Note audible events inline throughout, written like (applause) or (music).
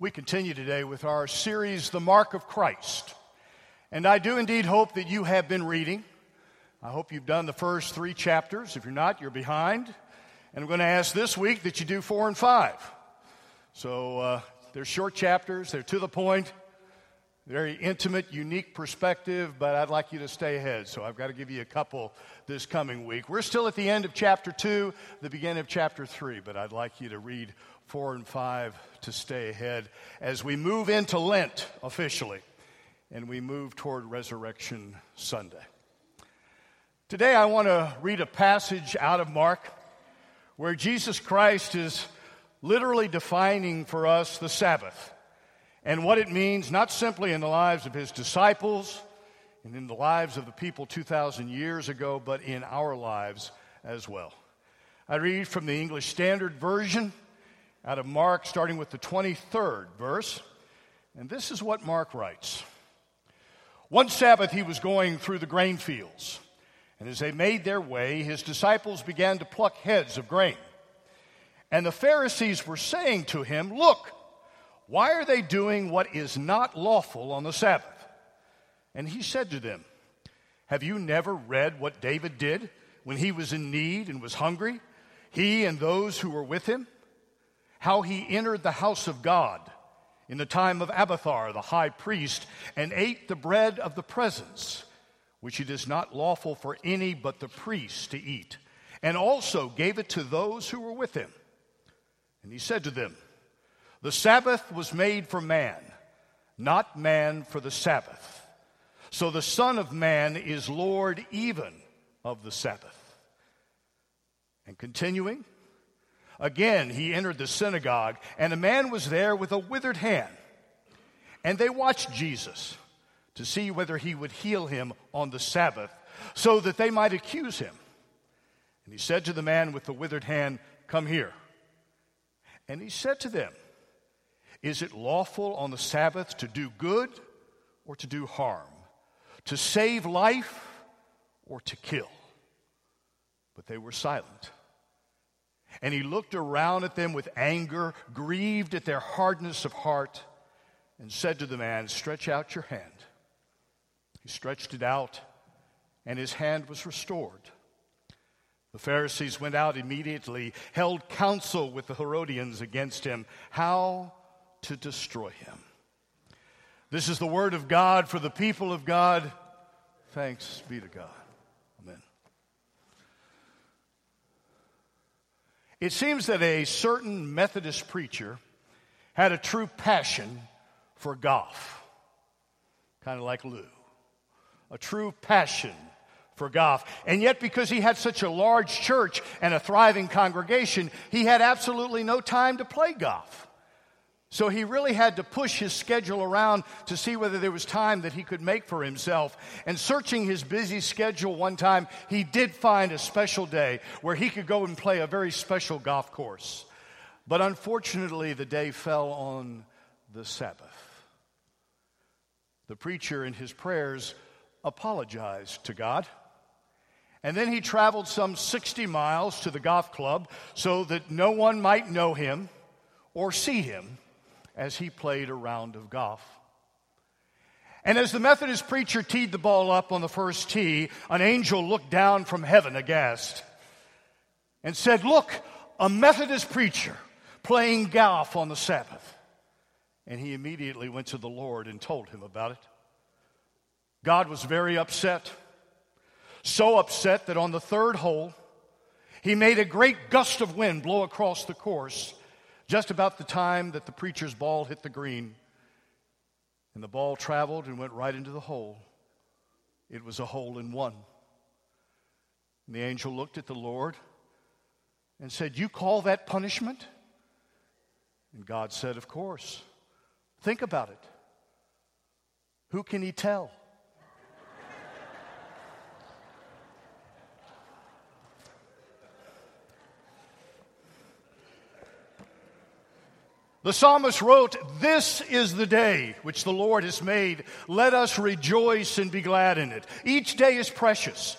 We continue today with our series, The Mark of Christ. And I do indeed hope that you have been reading. I hope you've done the first three chapters. If you're not, you're behind. And I'm going to ask this week that you do four and five. So uh, they're short chapters, they're to the point, very intimate, unique perspective, but I'd like you to stay ahead. So I've got to give you a couple this coming week. We're still at the end of chapter two, the beginning of chapter three, but I'd like you to read four and five to stay ahead as we move into Lent officially and we move toward Resurrection Sunday. Today, I want to read a passage out of Mark where Jesus Christ is literally defining for us the Sabbath and what it means, not simply in the lives of his disciples and in the lives of the people 2,000 years ago, but in our lives as well. I read from the English Standard Version out of Mark, starting with the 23rd verse. And this is what Mark writes One Sabbath he was going through the grain fields, and as they made their way, his disciples began to pluck heads of grain. And the Pharisees were saying to him, Look, why are they doing what is not lawful on the Sabbath? And he said to them, Have you never read what David did when he was in need and was hungry, he and those who were with him? How he entered the house of God in the time of Abiathar the high priest and ate the bread of the presence, which it is not lawful for any but the priest to eat, and also gave it to those who were with him. And he said to them, The Sabbath was made for man, not man for the Sabbath. So the Son of Man is Lord even of the Sabbath. And continuing, Again, he entered the synagogue, and a man was there with a withered hand. And they watched Jesus to see whether he would heal him on the Sabbath, so that they might accuse him. And he said to the man with the withered hand, Come here. And he said to them, Is it lawful on the Sabbath to do good or to do harm, to save life or to kill? But they were silent. And he looked around at them with anger, grieved at their hardness of heart, and said to the man, Stretch out your hand. He stretched it out, and his hand was restored. The Pharisees went out immediately, held counsel with the Herodians against him, how to destroy him. This is the word of God for the people of God. Thanks be to God. It seems that a certain Methodist preacher had a true passion for golf, kind of like Lou. A true passion for golf. And yet, because he had such a large church and a thriving congregation, he had absolutely no time to play golf. So he really had to push his schedule around to see whether there was time that he could make for himself. And searching his busy schedule one time, he did find a special day where he could go and play a very special golf course. But unfortunately, the day fell on the Sabbath. The preacher, in his prayers, apologized to God. And then he traveled some 60 miles to the golf club so that no one might know him or see him as he played a round of golf. And as the Methodist preacher teed the ball up on the first tee, an angel looked down from heaven aghast and said, Look, a Methodist preacher playing golf on the Sabbath. And he immediately went to the Lord and told him about it. God was very upset, so upset that on the third hole, he made a great gust of wind blow across the course just about the time that the preacher's ball hit the green and the ball traveled and went right into the hole, it was a hole in one. And the angel looked at the Lord and said, You call that punishment? And God said, Of course. Think about it. Who can he tell? The psalmist wrote, This is the day which the Lord has made. Let us rejoice and be glad in it. Each day is precious.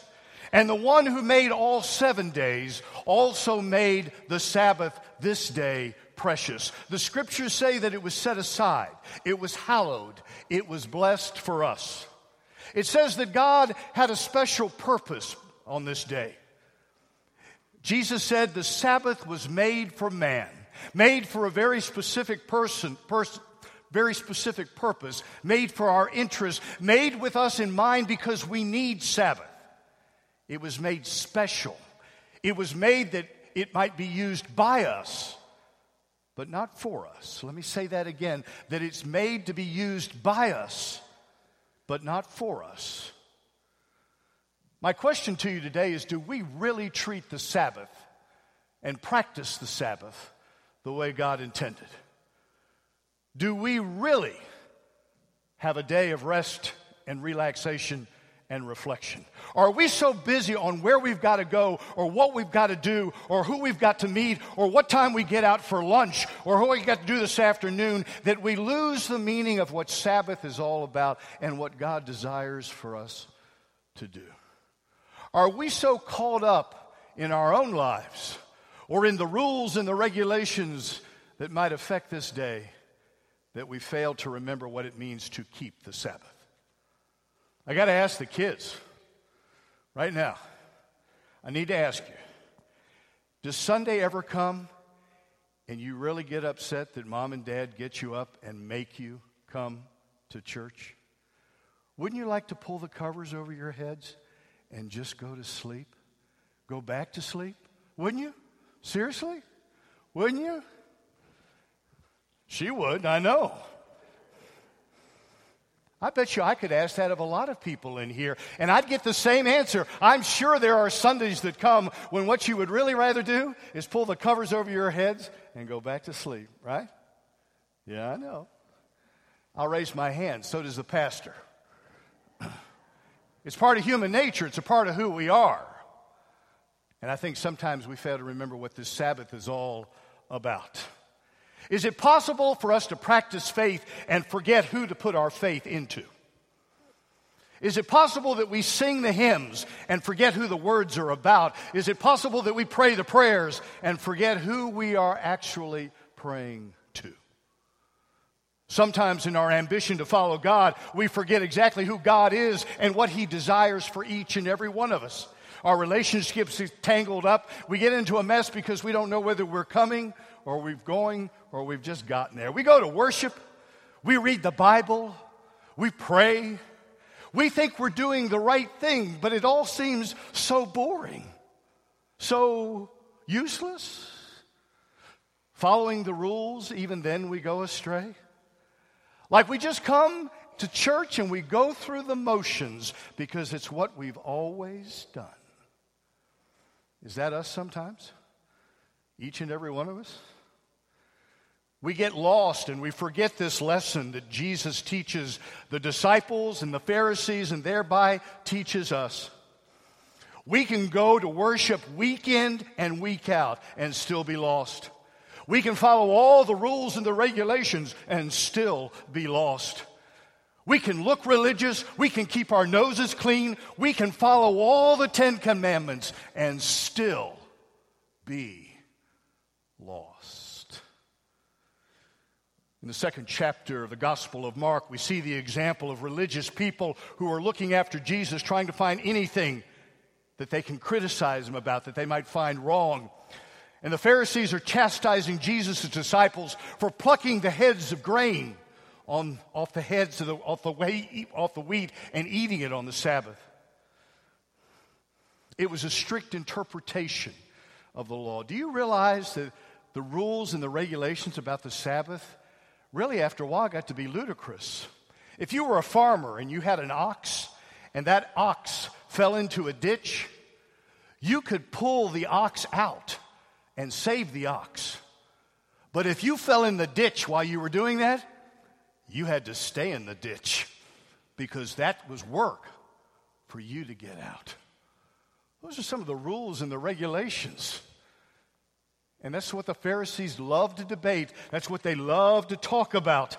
And the one who made all seven days also made the Sabbath this day precious. The scriptures say that it was set aside, it was hallowed, it was blessed for us. It says that God had a special purpose on this day. Jesus said the Sabbath was made for man, made for a very specific person, very specific purpose, made for our interest, made with us in mind because we need Sabbath. It was made special. It was made that it might be used by us, but not for us. Let me say that again that it's made to be used by us, but not for us. My question to you today is do we really treat the Sabbath and practice the Sabbath the way God intended? Do we really have a day of rest and relaxation and reflection? Are we so busy on where we've got to go or what we've got to do or who we've got to meet or what time we get out for lunch or what we got to do this afternoon that we lose the meaning of what Sabbath is all about and what God desires for us to do? Are we so caught up in our own lives or in the rules and the regulations that might affect this day? that we fail to remember what it means to keep the Sabbath. I got to ask the kids right now. I need to ask you Does Sunday ever come and you really get upset that mom and dad get you up and make you come to church? Wouldn't you like to pull the covers over your heads and just go to sleep? Go back to sleep? Wouldn't you? Seriously? Wouldn't you? She would, I know. I bet you I could ask that of a lot of people in here, and I'd get the same answer. I'm sure there are Sundays that come when what you would really rather do is pull the covers over your heads and go back to sleep, right? Yeah, I know. I'll raise my hand, so does the pastor. (clears throat) It's part of human nature, it's a part of who we are. And I think sometimes we fail to remember what this Sabbath is all about. Is it possible for us to practice faith and forget who to put our faith into? Is it possible that we sing the hymns and forget who the words are about? Is it possible that we pray the prayers and forget who we are actually praying to? Sometimes, in our ambition to follow God, we forget exactly who God is and what He desires for each and every one of us. Our relationships get tangled up. We get into a mess because we don't know whether we're coming or we're going or we've just gotten there. We go to worship, we read the Bible, we pray, we think we're doing the right thing, but it all seems so boring, so useless. Following the rules, even then we go astray. Like we just come to church and we go through the motions because it's what we've always done. Is that us sometimes? Each and every one of us? We get lost and we forget this lesson that Jesus teaches the disciples and the Pharisees and thereby teaches us. We can go to worship week in and week out and still be lost. We can follow all the rules and the regulations and still be lost. We can look religious. We can keep our noses clean. We can follow all the Ten Commandments and still be lost. In the second chapter of the Gospel of Mark, we see the example of religious people who are looking after Jesus, trying to find anything that they can criticize him about, that they might find wrong. And the Pharisees are chastising Jesus' disciples for plucking the heads of grain on, off the heads of the, off, the way, off the wheat and eating it on the Sabbath. It was a strict interpretation of the law. Do you realize that the rules and the regulations about the Sabbath really, after a while, got to be ludicrous? If you were a farmer and you had an ox and that ox fell into a ditch, you could pull the ox out and save the ox. But if you fell in the ditch while you were doing that, you had to stay in the ditch because that was work for you to get out. Those are some of the rules and the regulations. And that's what the Pharisees love to debate. That's what they love to talk about.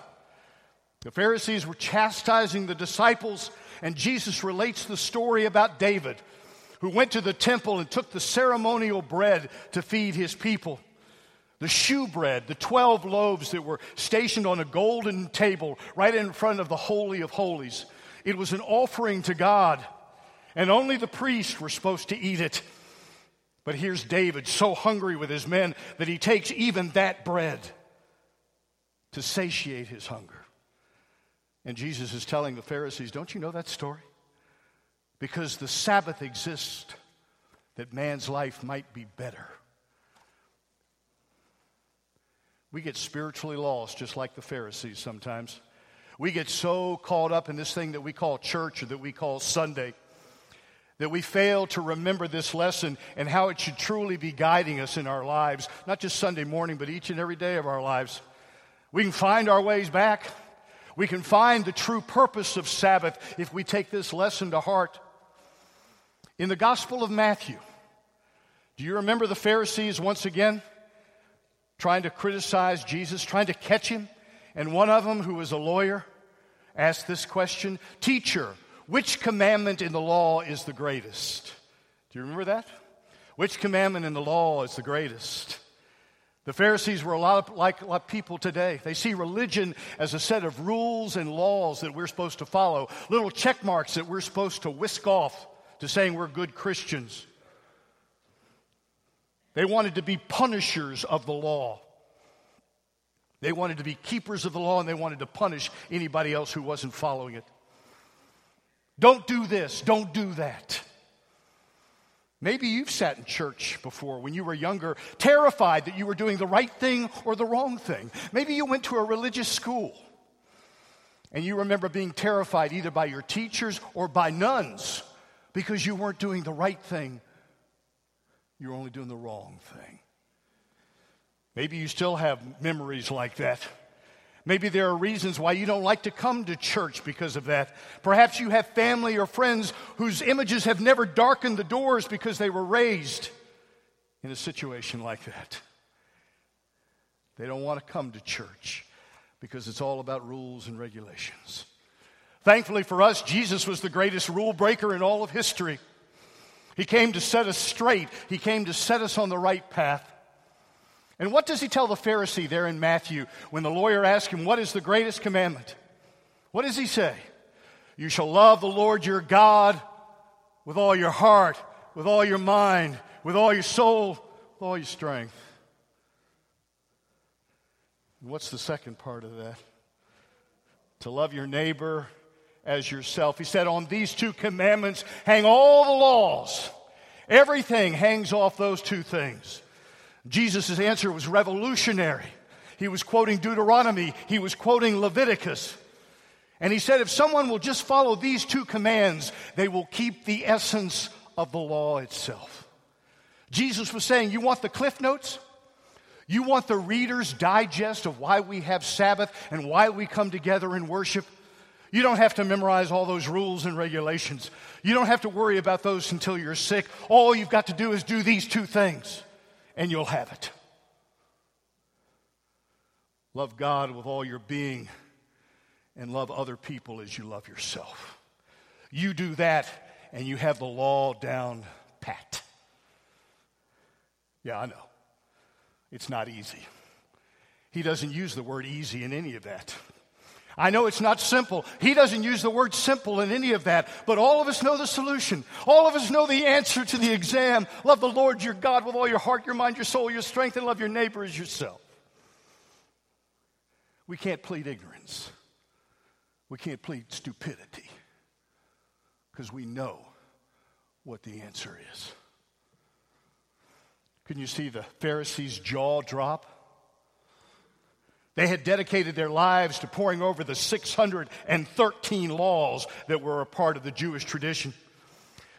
The Pharisees were chastising the disciples, and Jesus relates the story about David, who went to the temple and took the ceremonial bread to feed his people. The shewbread, the 12 loaves that were stationed on a golden table right in front of the Holy of Holies. It was an offering to God, and only the priests were supposed to eat it. But here's David, so hungry with his men that he takes even that bread to satiate his hunger. And Jesus is telling the Pharisees, Don't you know that story? Because the Sabbath exists that man's life might be better. We get spiritually lost just like the Pharisees sometimes. We get so caught up in this thing that we call church or that we call Sunday that we fail to remember this lesson and how it should truly be guiding us in our lives, not just Sunday morning, but each and every day of our lives. We can find our ways back. We can find the true purpose of Sabbath if we take this lesson to heart. In the Gospel of Matthew, do you remember the Pharisees once again? Trying to criticize Jesus, trying to catch him. And one of them, who was a lawyer, asked this question Teacher, which commandment in the law is the greatest? Do you remember that? Which commandment in the law is the greatest? The Pharisees were a lot of, like, like people today. They see religion as a set of rules and laws that we're supposed to follow, little check marks that we're supposed to whisk off to saying we're good Christians. They wanted to be punishers of the law. They wanted to be keepers of the law and they wanted to punish anybody else who wasn't following it. Don't do this, don't do that. Maybe you've sat in church before when you were younger, terrified that you were doing the right thing or the wrong thing. Maybe you went to a religious school and you remember being terrified either by your teachers or by nuns because you weren't doing the right thing you're only doing the wrong thing. Maybe you still have memories like that. Maybe there are reasons why you don't like to come to church because of that. Perhaps you have family or friends whose images have never darkened the doors because they were raised in a situation like that. They don't want to come to church because it's all about rules and regulations. Thankfully for us, Jesus was the greatest rule breaker in all of history. He came to set us straight, He came to set us on the right path. And what does He tell the Pharisee there in Matthew when the lawyer asks him, What is the greatest commandment? What does He say? You shall love the Lord your God with all your heart, with all your mind, with all your soul, with all your strength. What's the second part of that? To love your neighbor as yourself. He said, On these two commandments hang all the laws. Everything hangs off those two things. Jesus' answer was revolutionary. He was quoting Deuteronomy, he was quoting Leviticus. And he said, if someone will just follow these two commands, they will keep the essence of the law itself. Jesus was saying, You want the cliff notes? You want the reader's digest of why we have Sabbath and why we come together and worship? You don't have to memorize all those rules and regulations. You don't have to worry about those until you're sick. All you've got to do is do these two things, and you'll have it. Love God with all your being, and love other people as you love yourself. You do that, and you have the law down pat. Yeah, I know. It's not easy. He doesn't use the word easy in any of that. I know it's not simple. He doesn't use the word simple in any of that, but all of us know the solution. All of us know the answer to the exam. Love the Lord your God with all your heart, your mind, your soul, your strength, and love your neighbor as yourself. We can't plead ignorance. We can't plead stupidity because we know what the answer is. Can you see the Pharisees' jaw drop? They had dedicated their lives to poring over the 613 laws that were a part of the Jewish tradition.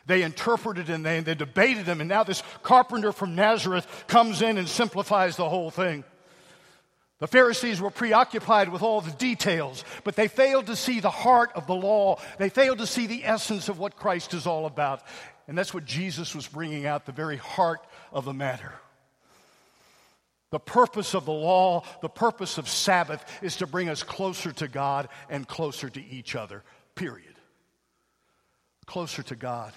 They interpreted and they, they debated them, and now this carpenter from Nazareth comes in and simplifies the whole thing. The Pharisees were preoccupied with all the details, but they failed to see the heart of the law. They failed to see the essence of what Christ is all about. And that's what Jesus was bringing out, the very heart of the matter. The purpose of the law, the purpose of Sabbath is to bring us closer to God and closer to each other, period. Closer to God,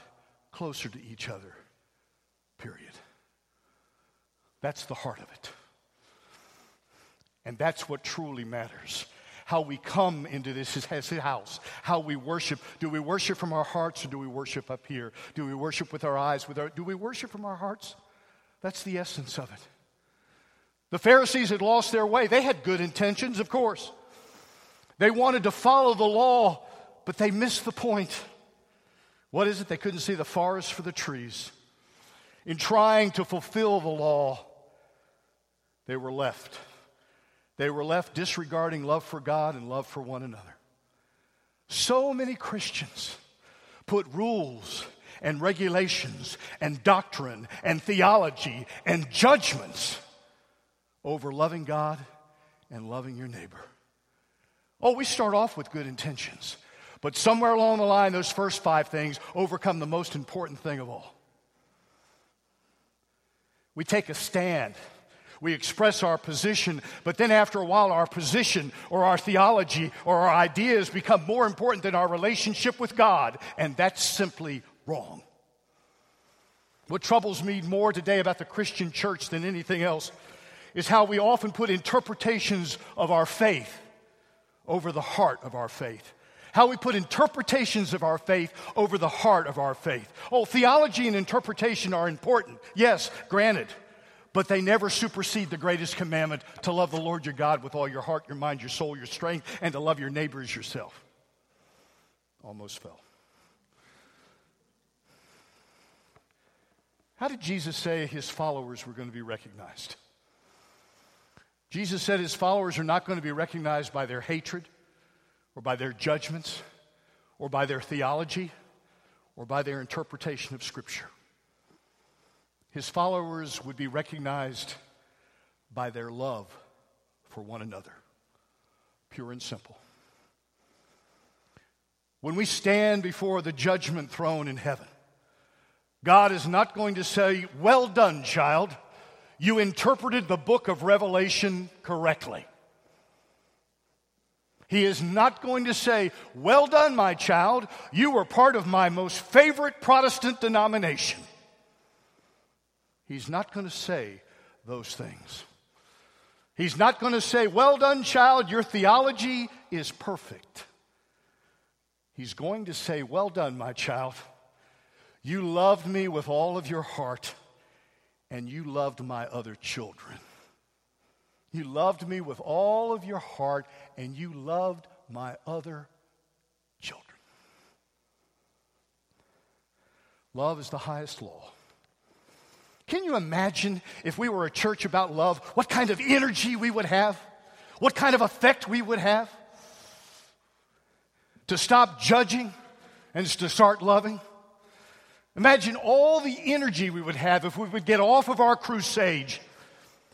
closer to each other, period. That's the heart of it. And that's what truly matters. How we come into this house, how we worship. Do we worship from our hearts or do we worship up here? Do we worship with our eyes? With our, do we worship from our hearts? That's the essence of it. The Pharisees had lost their way. They had good intentions, of course. They wanted to follow the law, but they missed the point. What is it? They couldn't see the forest for the trees. In trying to fulfill the law, they were left. They were left disregarding love for God and love for one another. So many Christians put rules and regulations and doctrine and theology and judgments over loving God and loving your neighbor. Oh, we start off with good intentions, but somewhere along the line, those first five things overcome the most important thing of all. We take a stand. We express our position, but then after a while, our position or our theology or our ideas become more important than our relationship with God, and that's simply wrong. What troubles me more today about the Christian church than anything else is how we often put interpretations of our faith over the heart of our faith. How we put interpretations of our faith over the heart of our faith. Oh, theology and interpretation are important. Yes, granted. But they never supersede the greatest commandment to love the Lord your God with all your heart, your mind, your soul, your strength, and to love your neighbor as yourself. Almost fell. How did Jesus say his followers were going to be recognized? Jesus said his followers are not going to be recognized by their hatred or by their judgments or by their theology or by their interpretation of Scripture. His followers would be recognized by their love for one another, pure and simple. When we stand before the judgment throne in heaven, God is not going to say, Well done, child. You interpreted the book of Revelation correctly. He is not going to say, Well done, my child. You were part of my most favorite Protestant denomination. He's not going to say those things. He's not going to say, Well done, child. Your theology is perfect. He's going to say, Well done, my child. You loved me with all of your heart, and you loved my other children. You loved me with all of your heart, and you loved my other children. Love is the highest law. Can you imagine if we were a church about love, what kind of energy we would have? What kind of effect we would have? To stop judging and to start loving? Imagine all the energy we would have if we would get off of our crusade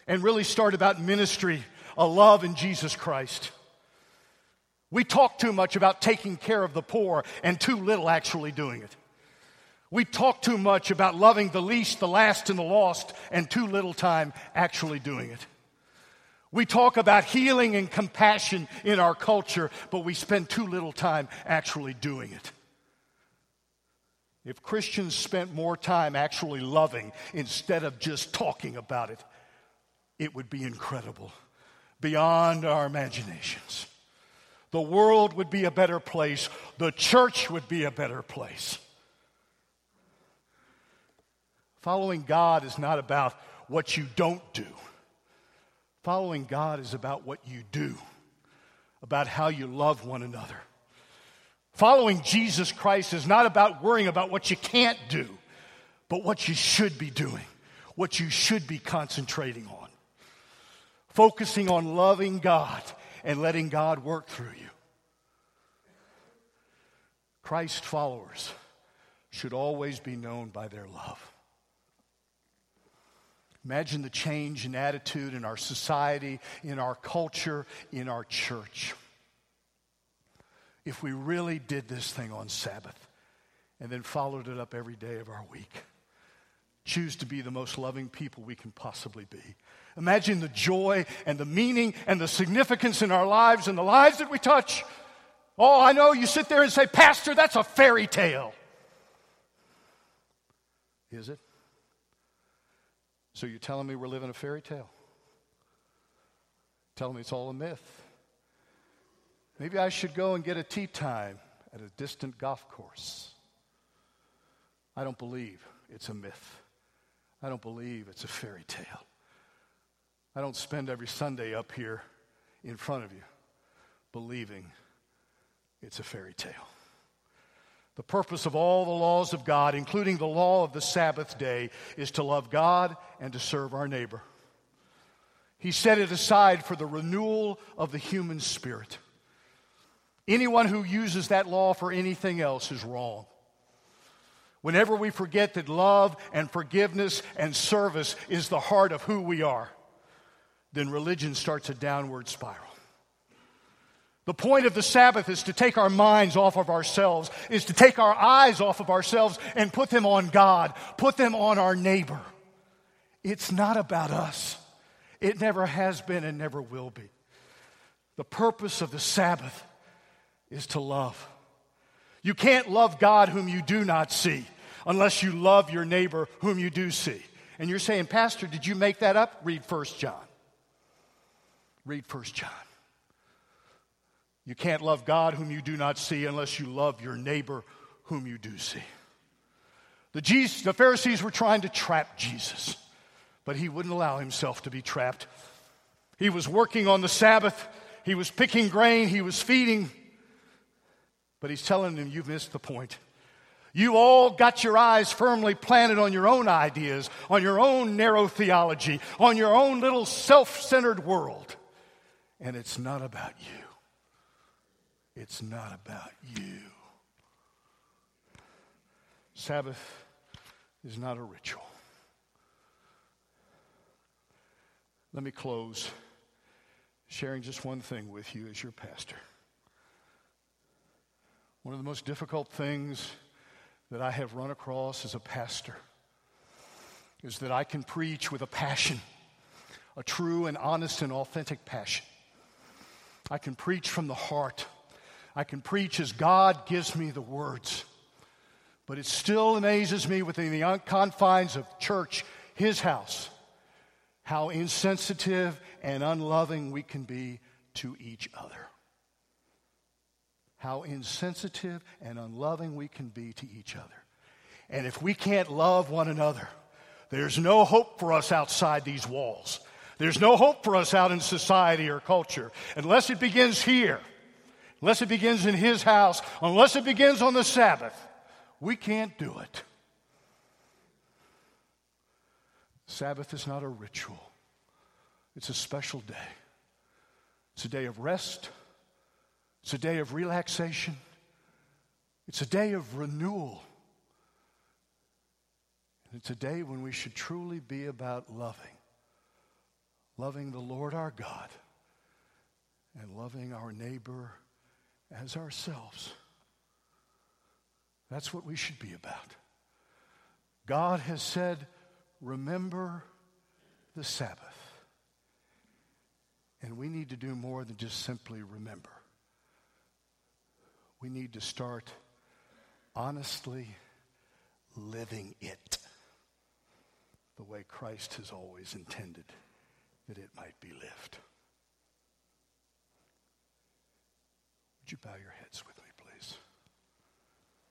and really start about ministry, a love in Jesus Christ. We talk too much about taking care of the poor and too little actually doing it. We talk too much about loving the least, the last, and the lost, and too little time actually doing it. We talk about healing and compassion in our culture, but we spend too little time actually doing it. If Christians spent more time actually loving instead of just talking about it, it would be incredible, beyond our imaginations. The world would be a better place, the church would be a better place. Following God is not about what you don't do. Following God is about what you do, about how you love one another. Following Jesus Christ is not about worrying about what you can't do, but what you should be doing, what you should be concentrating on. Focusing on loving God and letting God work through you. Christ followers should always be known by their love. Imagine the change in attitude in our society, in our culture, in our church if we really did this thing on Sabbath and then followed it up every day of our week. Choose to be the most loving people we can possibly be. Imagine the joy and the meaning and the significance in our lives and the lives that we touch. Oh, I know you sit there and say, Pastor, that's a fairy tale. Is it? So you're telling me we're living a fairy tale? Tell me it's all a myth. Maybe I should go and get a tee time at a distant golf course. I don't believe it's a myth. I don't believe it's a fairy tale. I don't spend every Sunday up here in front of you believing it's a fairy tale. The purpose of all the laws of God, including the law of the Sabbath day, is to love God and to serve our neighbor. He set it aside for the renewal of the human spirit. Anyone who uses that law for anything else is wrong. Whenever we forget that love and forgiveness and service is the heart of who we are, then religion starts a downward spiral. The point of the Sabbath is to take our minds off of ourselves, is to take our eyes off of ourselves and put them on God, put them on our neighbor. It's not about us. It never has been and never will be. The purpose of the Sabbath is to love. You can't love God whom you do not see unless you love your neighbor whom you do see. And you're saying, Pastor, did you make that up? Read 1 John. Read 1 John. You can't love God whom you do not see unless you love your neighbor whom you do see. The, Jesus, the Pharisees were trying to trap Jesus, but he wouldn't allow himself to be trapped. He was working on the Sabbath, he was picking grain, he was feeding, but he's telling them, You've missed the point. You all got your eyes firmly planted on your own ideas, on your own narrow theology, on your own little self centered world. And it's not about you. It's not about you. Sabbath is not a ritual. Let me close sharing just one thing with you as your pastor. One of the most difficult things that I have run across as a pastor is that I can preach with a passion, a true and honest and authentic passion. I can preach from the heart. I can preach as God gives me the words. But it still amazes me within the confines of church, his house, how insensitive and unloving we can be to each other how insensitive and unloving we can be to each other. And if we can't love one another, there's no hope for us outside these walls. There's no hope for us out in society or culture unless it begins here, unless it begins in His house, unless it begins on the Sabbath. We can't do it. Sabbath is not a ritual, it's a special day. It's a day of rest it's a day of relaxation, it's a day of renewal. It's a day when we should truly be about loving. Loving the Lord our God and loving our neighbor as ourselves. That's what we should be about. God has said, remember the Sabbath. And we need to do more than just simply remember we need to start honestly living it the way Christ has always intended that it might be lived. Would you bow your heads with me?